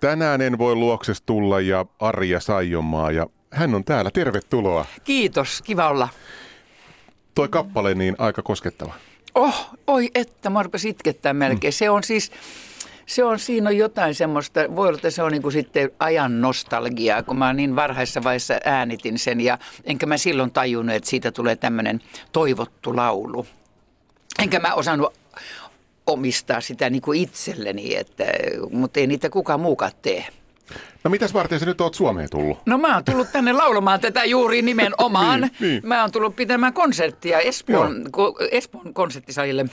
Tänään en voi luokses tulla ja Arja Saijonmaa ja hän on täällä. Tervetuloa. Kiitos, kiva olla. Toi kappale niin aika koskettava. Oh, oi että, mä rupesin itkettää melkein. Mm. Se on siis, se on, siinä on jotain semmoista, voi olla, että se on niin kuin sitten ajan nostalgiaa, kun mä niin varhaisessa vaiheessa äänitin sen ja enkä mä silloin tajunnut, että siitä tulee tämmöinen toivottu laulu. Enkä mä osannut omistaa sitä niin kuin itselleni, että, mutta ei niitä kukaan muukaan tee. No mitäs varten sä nyt oot Suomeen tullut? No mä oon tullut tänne laulamaan tätä juuri nimenomaan. niin, niin. Mä oon tullut pitämään konserttia Espoon, Espoon konserttisalille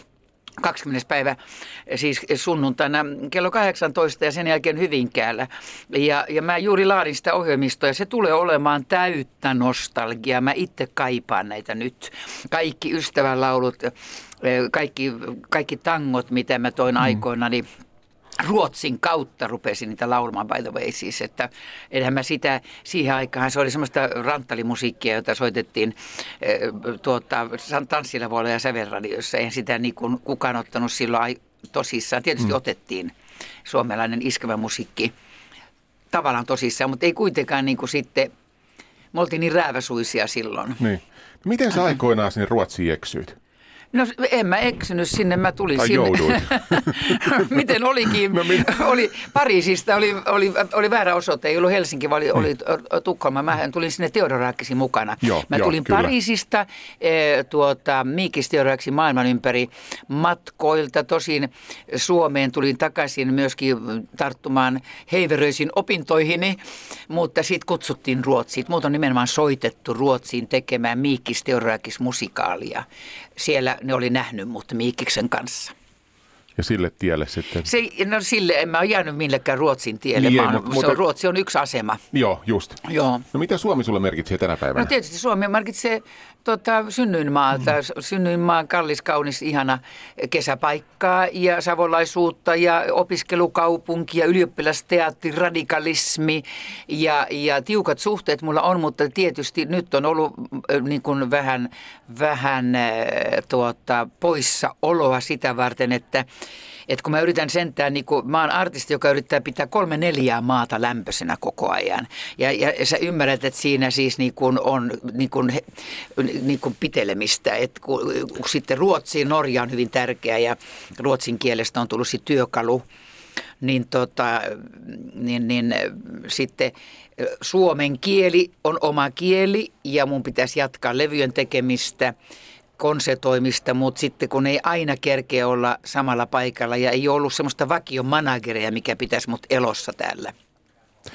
20. päivä, siis sunnuntaina kello 18 ja sen jälkeen Hyvinkäällä. Ja, ja mä juuri laadin sitä ohjelmistoa ja se tulee olemaan täyttä nostalgiaa. Mä itse kaipaan näitä nyt. Kaikki ystävänlaulut, kaikki, kaikki tangot, mitä mä toin mm. aikoina, niin Ruotsin kautta rupesin niitä laulamaan by the way siis, että enhän mä sitä, siihen aikaan se oli semmoista ranttalimusiikkia, jota soitettiin e, tuota, tanssilavoilla ja sävelradiossa. Eihän sitä niin kuin kukaan ottanut silloin tosissaan. Tietysti mm. otettiin suomalainen iskevä musiikki tavallaan tosissaan, mutta ei kuitenkaan niin kuin sitten, me oltiin niin rääväsuisia silloin. Niin. Miten sä aikoinaan sinne Ruotsiin eksyit? No en mä eksynyt sinne, mä tulin tai sinne. Miten olikin? No, mit... oli Pariisista, oli, oli, oli väärä osoite, ei ollut Helsinki, vaan oli, oli. Tukholma. Mä tulin sinne Teodorakkisin mukana. Joo, mä tulin jo, Pariisista e, tuota, Miikis Teodoraksin maailman ympäri matkoilta. Tosin Suomeen tulin takaisin myöskin tarttumaan heiveröisin opintoihini, mutta sitten kutsuttiin Ruotsiin. Muut on nimenomaan soitettu Ruotsiin tekemään Miikis Teodorakis musikaalia. Siellä ne oli nähnyt mut Miikiksen kanssa. Ja sille tielle sitten? Se, no sille en mä ole jäänyt millekään Ruotsin tielle. Niin, ei, mutta, se on, Ruotsi on yksi asema. Joo, just. Joo. No mitä Suomi sulle merkitsee tänä päivänä? No tietysti Suomi merkitsee tota, synnyinmaalta. Mm. Synnyinmaan kallis, kaunis, ihana kesäpaikkaa ja savolaisuutta ja opiskelukaupunki ja ylioppilasteatteri, radikalismi ja, ja tiukat suhteet mulla on, mutta tietysti nyt on ollut äh, niin kuin vähän, vähän äh, tuota, poissaoloa sitä varten, että että kun mä yritän sentään, niin kun, mä oon artisti, joka yrittää pitää kolme neljää maata lämpöisenä koko ajan. Ja, ja sä ymmärrät, että siinä siis niin kun on niin kun, niin kun pitelemistä. Että kun, kun sitten Ruotsi, Norja on hyvin tärkeä ja ruotsin kielestä on tullut työkalu niin, tota, niin, niin sitten suomen kieli on oma kieli ja mun pitäisi jatkaa levyjen tekemistä konsetoimista, mutta sitten kun ei aina kerkeä olla samalla paikalla ja ei ollut semmoista vakion manageria, mikä pitäisi mut elossa täällä.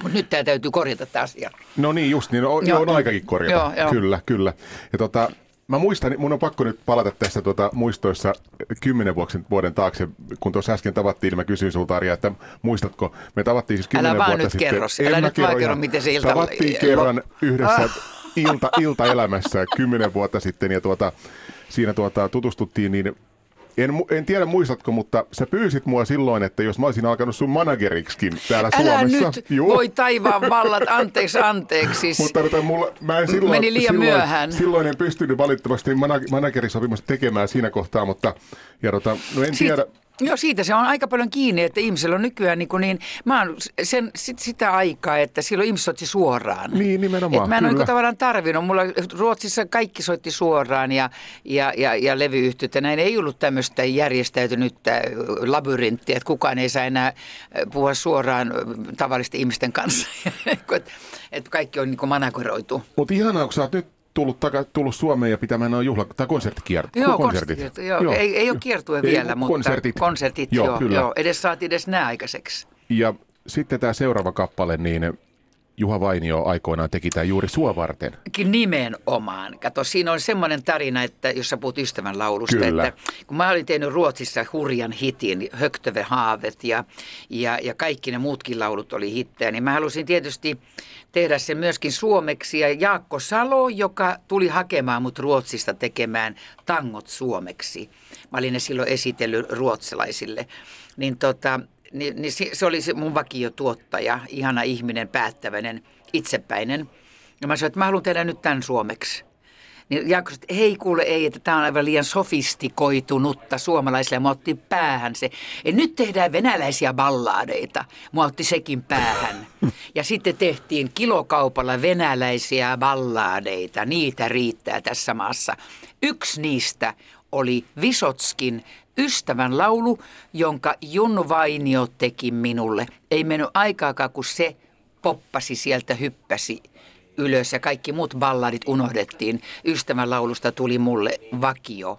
Mutta nyt tämä täytyy korjata tämä asia. No niin, just niin. On, joo, on aikakin korjata. Joo, joo. Kyllä, kyllä. Ja tota, mä muistan, mun on pakko nyt palata tässä tuota, muistoissa kymmenen vuoden taakse, kun tuossa äsken tavattiin, niin mä kysyin sulta Arja, että muistatko, me tavattiin siis kymmenen vuotta nyt sitten. Kerros. Älä nyt vaan kerro, miten se ilta... Tavattiin kerran yhdessä ah. ilta, iltaelämässä kymmenen vuotta sitten ja tuota, siinä tuota, tutustuttiin, niin en, en tiedä muistatko, mutta sä pyysit mua silloin, että jos mä olisin alkanut sun manageriksikin täällä Älä Suomessa. nyt, Joo. voi taivaan vallat, anteeksi, anteeksi. mutta mutta mulla, mä en silloin, Meni liian silloin, myöhään. Silloin en pystynyt valitettavasti managerisopimusta tekemään siinä kohtaa, mutta ja, tota, no en Siit, tiedä. Joo, siitä se on aika paljon kiinni, että ihmisellä on nykyään niin, kuin niin mä oon sen, sit, sitä aikaa, että silloin ihmiset soitti suoraan. Niin, nimenomaan. Et mä en ole niin tavallaan tarvinnut. Mulla Ruotsissa kaikki soitti suoraan ja, ja, ja, ja levyyhtiöt näin ei ollut tämmöistä järjestäytynyttä labyrinttiä, että kukaan ei saa enää puhua suoraan tavallisten ihmisten kanssa. että et kaikki on niin manageroitu. Mutta ihanaa, kun sä oot nyt tullut, taka, tullut Suomeen ja pitämään noin juhla- tai konserttikiertot. Joo, konsertit. Joo, joo. Ei, ei ole kiertue ei, vielä, mutta konsertit, konsertit joo, joo, kyllä. joo. Edes saatiin edes nämä aikaiseksi. Ja sitten tämä seuraava kappale, niin Juha Vainio aikoinaan teki tämä juuri sua varten. Nimenomaan. Kato, siinä on semmoinen tarina, että jos sä puhut ystävän laulusta, Kyllä. että kun mä olin tehnyt Ruotsissa hurjan hitin, Höktöve haavet ja, ja, ja kaikki ne muutkin laulut oli hittejä, niin mä halusin tietysti tehdä sen myöskin suomeksi. Ja Jaakko Salo, joka tuli hakemaan mut Ruotsista tekemään tangot suomeksi. Mä olin ne silloin esitellyt ruotsalaisille. Niin tota, niin, niin se oli se mun vakiotuottaja, ihana ihminen, päättäväinen, itsepäinen. Ja mä sanoin, että mä haluan tehdä nyt tämän suomeksi. Niin Jaakko että hei kuule ei, että tämä on aivan liian sofistikoitunutta suomalaisille. Mä otti päähän se. Ja nyt tehdään venäläisiä ballaadeita. Mä otti sekin päähän. Ja sitten tehtiin kilokaupalla venäläisiä ballaadeita. Niitä riittää tässä maassa. Yksi niistä oli Visotskin ystävän laulu, jonka Junnu Vainio teki minulle. Ei mennyt aikaakaan, kun se poppasi sieltä, hyppäsi ylös ja kaikki muut balladit unohdettiin. Ystävän laulusta tuli mulle vakio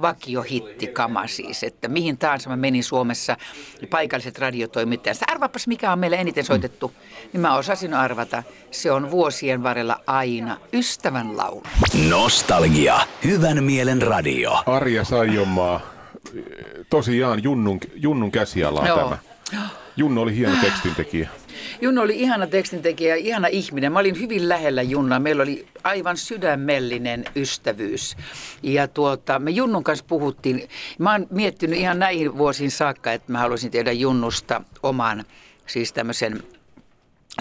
vakiohitti kama siis, että mihin tahansa mä menin Suomessa, paikalliset radiotoimittajat, arvapas mikä on meille eniten soitettu, niin mä osasin arvata, se on vuosien varrella aina ystävän laulu. Nostalgia, hyvän mielen radio. Arja Saijomaa, tosiaan Junnun, Junnun käsialaa Joo. tämä. Junno oli hieno tekstintekijä. Junno oli ihana tekstintekijä, ihana ihminen. Mä olin hyvin lähellä Junnaa. Meillä oli aivan sydämellinen ystävyys. Ja tuota, me Junnun kanssa puhuttiin. Mä oon miettinyt ihan näihin vuosiin saakka, että mä haluaisin tehdä Junnusta oman siis tämmöisen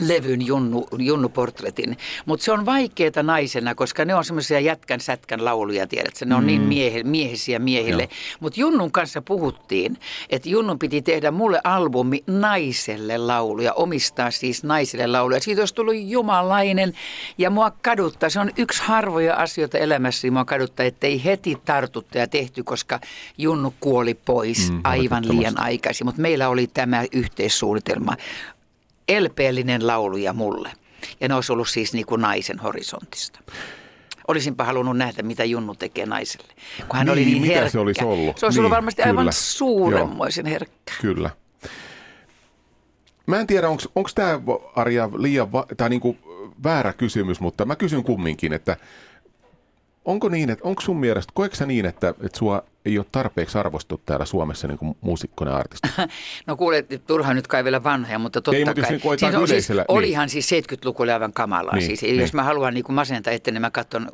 levyn junnu, junnuportretin. Mutta se on vaikeaa naisena, koska ne on semmoisia jätkän sätkän lauluja, tiedätkö? Ne on niin mm. niin miehe, miehisiä miehille. Mutta Junnun kanssa puhuttiin, että Junnun piti tehdä mulle albumi naiselle lauluja, omistaa siis naiselle lauluja. Siitä olisi tullut jumalainen ja mua kaduttaa. Se on yksi harvoja asioita elämässä, mua kaduttaa, että ei heti tartuttu ja tehty, koska Junnu kuoli pois mm, aivan liian aikaisin. Mutta meillä oli tämä yhteissuunnitelma elpeellinen lauluja mulle. Ja ne olisi ollut siis niin kuin naisen horisontista. Olisinpa halunnut nähdä, mitä Junnu tekee naiselle. Kun hän niin, oli niin mitä herkkä. se olisi ollut? Se olisi niin, ollut varmasti kyllä. aivan suuremmoisen herkkä. Kyllä. Mä en tiedä, onko tämä Arja liian va- tai niinku väärä kysymys, mutta mä kysyn kumminkin, että onko niin, että onko sun mielestä, koetko niin, että, että sua ei ole tarpeeksi arvostettu täällä Suomessa niin muusikkona ja artisti? no kuule, turha nyt kai vielä vanhoja, mutta totta ei, kai. Mutta niin siis on, siis, niin. olihan siis 70-luvulla aivan kamalaa. Niin, siis, niin. Jos mä haluan niin kuin masentaa etten, niin mä katson,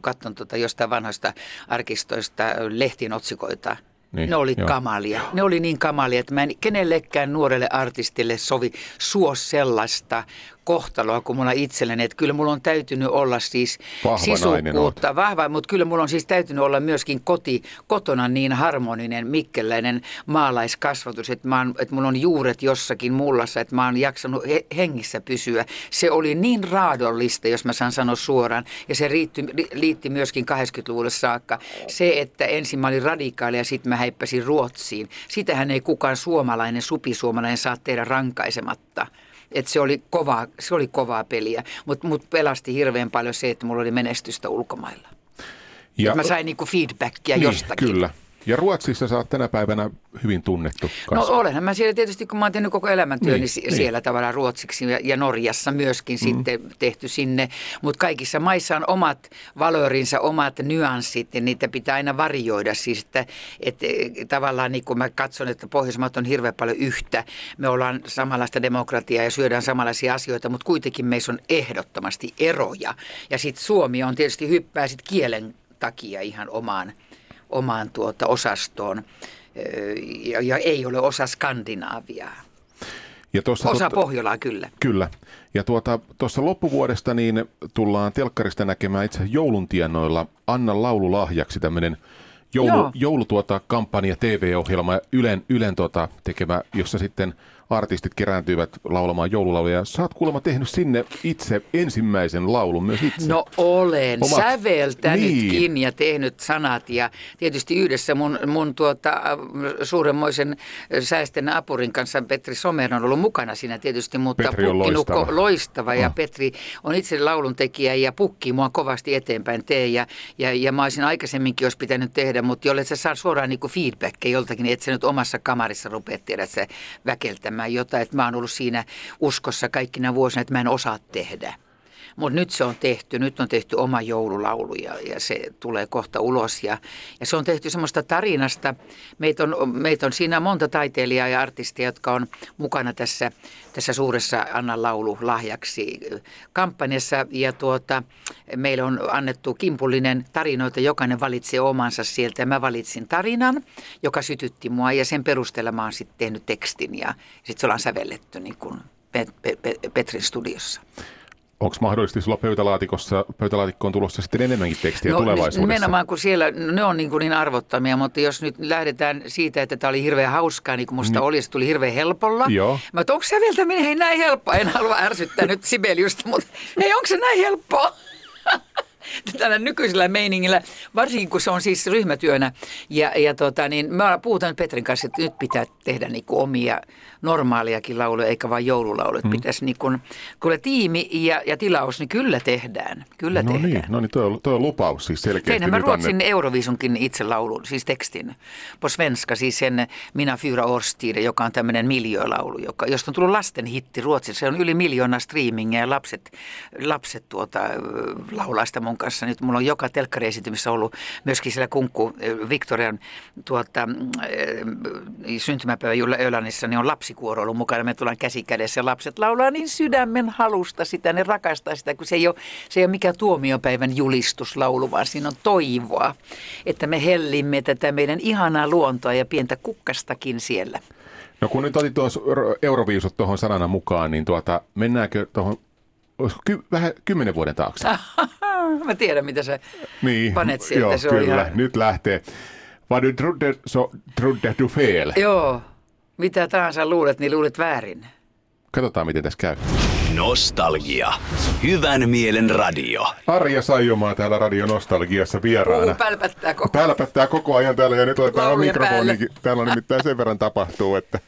katson tota jostain vanhoista arkistoista lehtien otsikoita – niin, ne oli joo. kamalia. Ne oli niin kamalia, että mä en kenellekään nuorelle artistille sovi suo sellaista kohtaloa kuin mulla itselleni. Että kyllä mulla on täytynyt olla siis vahva sisukkuutta, vahva, mutta kyllä mulla on siis täytynyt olla myöskin koti, kotona niin harmoninen, mikkeläinen maalaiskasvatus, että, mä oon, että mulla on juuret jossakin mullassa, että mä oon jaksanut he, hengissä pysyä. Se oli niin raadollista, jos mä saan sanoa suoraan, ja se riitti, liitti myöskin 80-luvulle saakka. Se, että ensin mä olin radikaali ja sitten mä häippäsin Ruotsiin. Sitähän ei kukaan suomalainen, supisuomalainen saa tehdä rankaisematta että se oli kovaa, se oli kovaa peliä, mutta mut pelasti hirveän paljon se, että mulla oli menestystä ulkomailla. Ja, mä sain niinku feedbackia niin, jostakin. Kyllä, ja Ruotsissa sä oot tänä päivänä hyvin tunnettu kanssa. No olenhan mä siellä tietysti, kun mä oon tehnyt koko elämäntyöni niin, niin, siellä tavallaan ruotsiksi ja, ja Norjassa myöskin mm. sitten tehty sinne. Mutta kaikissa maissa on omat valörinsa, omat nyanssit ja niitä pitää aina varjoida. Siis että, että tavallaan niin kun mä katson, että Pohjoismaat on hirveän paljon yhtä. Me ollaan samanlaista demokratiaa ja syödään samanlaisia asioita, mutta kuitenkin meissä on ehdottomasti eroja. Ja sitten Suomi on tietysti hyppää sit kielen takia ihan omaan omaan tuota osastoon ja, ja ei ole osa Skandinaaviaa. Ja tuossa Osa totta, Pohjolaa kyllä. Kyllä. Ja tuota, tuossa loppuvuodesta niin tullaan telkkarista näkemään itse jouluntienoilla Anna laululahjaksi tämmöinen joulu, joulutuota kampanja TV-ohjelma Ylen, Ylen tuota tekemä, jossa sitten – artistit kerääntyivät laulamaan joululauluja. Sä oot kuulemma tehnyt sinne itse ensimmäisen laulun myös itse. No olen, Omat... säveltänytkin niin. ja tehnyt sanat ja tietysti yhdessä mun, mun tuota, suuremmoisen säästen apurin kanssa Petri Somer on ollut mukana siinä tietysti, mutta Petri on loistava. loistava ja oh. Petri on itse laulun tekijä ja pukkii mua kovasti eteenpäin tee ja, ja, ja mä olisin aikaisemminkin olisi pitänyt tehdä, mutta jolle sä saa suoraan niin feedbackia joltakin, niin että sä nyt omassa kamarissa rupeat tiedä, että sä väkeltämään tekemään jotain, että mä oon ollut siinä uskossa kaikkina vuosina, että mä en osaa tehdä. Mutta nyt se on tehty, nyt on tehty oma joululaulu ja, ja se tulee kohta ulos. Ja, ja se on tehty semmoista tarinasta. Meitä on, meitä on siinä monta taiteilijaa ja artistia, jotka on mukana tässä, tässä suuressa Anna laulu lahjaksi kampanjassa. Ja tuota, meille on annettu kimpullinen tarinoita, jokainen valitsee omansa sieltä. Ja mä valitsin tarinan, joka sytytti mua ja sen perusteella mä oon sitten tehnyt tekstin ja sitten se ollaan sävelletty niin kuin Petrin studiossa. Onko mahdollisesti sulla pöytälaatikossa, pöytälaatikkoon tulossa sitten enemmänkin tekstiä no, tulevaisuudessa? Nimenomaan kun siellä, ne on niin, kuin niin arvottamia, mutta jos nyt lähdetään siitä, että tämä oli hirveän hauskaa, niin kuin musta niin. oli, se tuli hirveän helpolla. Joo. Mä onko se vielä hei näin helppoa, en halua ärsyttää nyt Sibeliusta, mutta hei onko se näin helppoa? tällä nykyisellä meiningillä, varsinkin kun se on siis ryhmätyönä. Ja, ja tota, niin me puhutaan Petrin kanssa, että nyt pitää tehdä niin kuin omia normaaliakin lauluja, eikä vain joululauluja. Mm. Pitäisi niin kuin, kun tiimi ja, ja tilaus, niin kyllä tehdään. Kyllä no tehdään. Niin, no niin, toi on, toi on lupaus siis selkeästi. Tein mä Ruotsin annet... Euroviisunkin itse laulun, siis tekstin. På svenska, siis sen Minä fyra årstider, joka on tämmöinen miljöölaulu, joka, josta on tullut lasten hitti Ruotsissa. Se on yli miljoona streamingia ja lapset, lapset tuota, laulaa sitä mun kanssa. Nyt mulla on joka telkkariesitymissä ollut myöskin siellä kunkku Victorian tuota, syntymäpäivä Julla Ölanissa, niin on lapsikuoro ollut mukana. Me tullaan käsi kädessä ja lapset laulaa niin sydämen halusta sitä, ne rakastaa sitä, kun se ei ole, se ei ole mikään tuomiopäivän julistuslaulu, vaan siinä on toivoa, että me hellimme tätä meidän ihanaa luontoa ja pientä kukkastakin siellä. No kun nyt otit tuon Euroviisut tuohon sanana mukaan, niin tuota, mennäänkö tuohon olisiko ky- vähän kymmenen vuoden taakse? Mä tiedän, mitä sä niin, panet sieltä. Joo, se kyllä. ihan... Nyt lähtee. Vad du trodde så trodde du fel. Joo. Mitä tahansa luulet, niin luulet väärin. Katsotaan, miten tässä käy. Nostalgia. Hyvän mielen radio. Arja Saijomaa täällä Radio Nostalgiassa vieraana. Uu, pälpättää koko ajan. Pälpättää koko ajan täällä ja nyt otetaan mikrofonikin. Täällä on nimittäin sen verran tapahtuu, että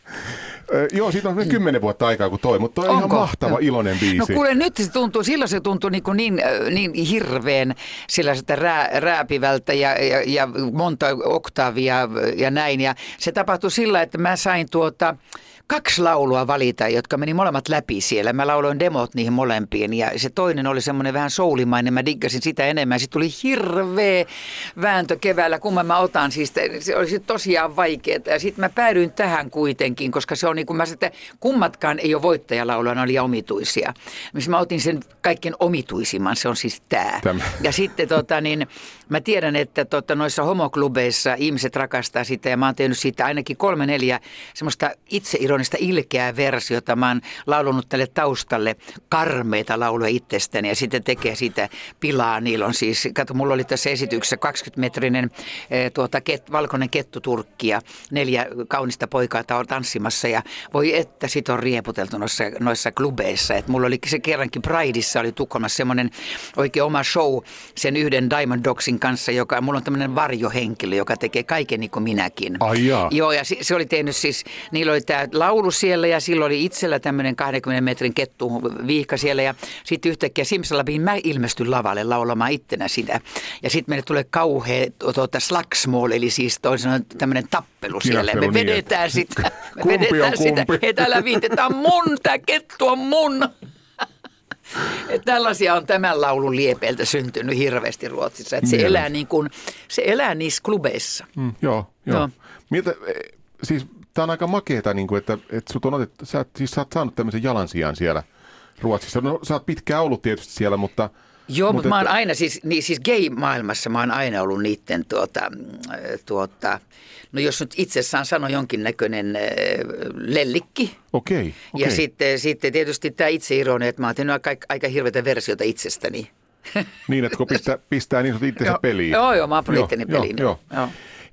Joo, siitä on kymmenen vuotta aikaa kuin toi, mutta toi on ihan mahtava, no. iloinen biisi. No kuule, nyt se tuntuu, silloin se tuntui niin, niin, niin hirveän sitä rää, rääpivältä ja, ja, ja monta oktaavia ja näin. Ja se tapahtui sillä, että mä sain tuota, kaksi laulua valita, jotka meni molemmat läpi siellä. Mä lauloin demot niihin molempiin ja se toinen oli semmoinen vähän soulimainen. Mä diggasin sitä enemmän. Sitten tuli hirveä vääntö keväällä, kumman mä otan. Siis se oli tosiaan vaikeaa. Ja sitten mä päädyin tähän kuitenkin, koska se on niin kuin mä sitten, kummatkaan ei ole voittajalaulua, ne oli omituisia. Missä mä otin sen kaikkein omituisimman, se on siis tämä. Ja sitten tota niin, mä tiedän, että tota, noissa homoklubeissa ihmiset rakastaa sitä ja mä oon tehnyt siitä ainakin kolme neljä semmoista itse ironista ilkeää versiota. Mä oon laulunut tälle taustalle karmeita lauluja itsestäni ja sitten tekee siitä pilaa. Niillä on siis, kato, mulla oli tässä esityksessä 20-metrinen e, tuota, ket, valkoinen kettuturkki ja neljä kaunista poikaa tanssimassa ja voi että sit on rieputeltu noissa, noissa klubeissa. Et mulla oli se kerrankin Prideissa oli Tukholmassa semmoinen oikein oma show sen yhden Diamond Dogsin kanssa, joka, mulla on tämmöinen varjohenkilö, joka tekee kaiken niin kuin minäkin. Ai jaa. Joo, ja se, se oli tehnyt siis, niillä oli tämä laulu siellä ja silloin oli itsellä tämmöinen 20 metrin kettu viihka siellä ja sitten yhtäkkiä Simsalabin mä ilmestyn lavalle laulamaan ittenä sitä. Ja sitten meille tulee kauhea tuota, slagsmål, eli siis toisin tämmöinen tappelu siellä. Me niin, vedetään sitä. Me kumpi vedetään on kumpi? sitä. Ei täällä viitetä, mun, tämä kettu on mun. Tällaisia on tämän laulun liepeiltä syntynyt hirveästi Ruotsissa. Et se, elää niin kuin, se elää niissä klubeissa. Mm, joo, joo. joo. Miltä, e, siis tämä on aika makeeta, niin kuin, että, että sut on otettu, sä, siis sä oot saanut tämmöisen jalansijan siellä Ruotsissa. No sä oot pitkään ollut tietysti siellä, mutta... Joo, mutta, mutta mä oon aina, siis, niin, siis gay-maailmassa mä oon aina ollut niiden tuota, tuota, no jos nyt itsessään sano jonkinnäköinen äh, lellikki. Okei. Okay, okay. Ja sitten, sitten tietysti tämä itseironia, että mä oon tehnyt aika, aika hirveitä versioita itsestäni. Niin, että kun pistää, pistää niin sanottu itsensä peliin. Joo, joo, mä oon peliin. Joo, joo. joo.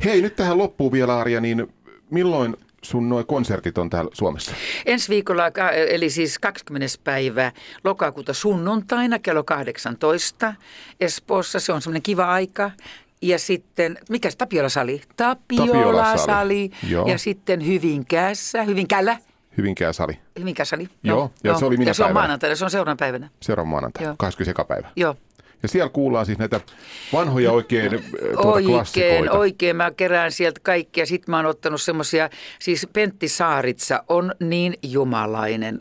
Hei, nyt tähän loppuun vielä Arja, niin milloin sun nuo konsertit on täällä Suomessa? Ensi viikolla, eli siis 20. päivä lokakuuta sunnuntaina kello 18 Espoossa. Se on semmoinen kiva aika. Ja sitten, mikä se Tapiola-sali? Tapiola-sali. Ja sitten Hyvinkäässä, Hyvinkäällä. Hyvinkää-sali. Hyvinkää-sali. Joo, joo. ja se oli minä Ja se on maanantaina, se on seuraavana päivänä. Seuraavana maanantaina, 21. päivä. Joo. Ja siellä kuullaan siis näitä vanhoja oikein tuota Oikein, klassikoita. oikein. Mä kerään sieltä kaikkia. Sitten mä oon ottanut semmoisia, siis Pentti Saaritsa on niin jumalainen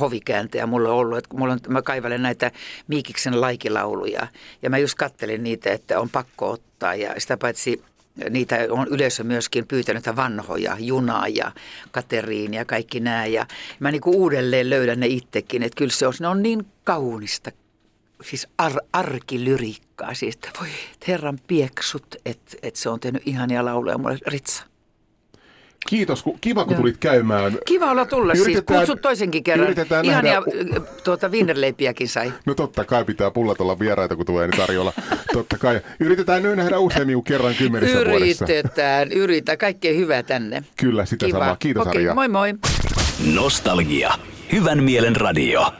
hovikääntäjä mulla on ollut, että mulla on, mä kaivelen näitä Miikiksen laikilauluja ja mä just kattelin niitä, että on pakko ottaa ja sitä paitsi niitä on yleisö myöskin pyytänyt vanhoja, Junaa ja Kateriin ja kaikki nämä. Ja mä niin uudelleen löydän ne itsekin, että kyllä se on, ne on niin kaunista siis ar- arkilyriikkaa, siis että voi herran pieksut, että et se on tehnyt ihania lauluja mulle Ritsa. Kiitos, kun, kiva kun tulit käymään. Kiva olla tulla siis. yritetään, siis. Kutsut toisenkin kerran. Ihania nähdä... tuota, viinerleipiäkin sai. No totta kai pitää pullat olla vieraita, kun tulee niin tarjolla. totta kai. Yritetään nyt nähdä useammin kuin kerran kymmenessä yritetään, vuodessa. Yritetään, yritetään. Kaikkea hyvää tänne. Kyllä, sitä Kiva. samaa. Kiitos okay, Arja. moi moi. Nostalgia. Hyvän mielen radio.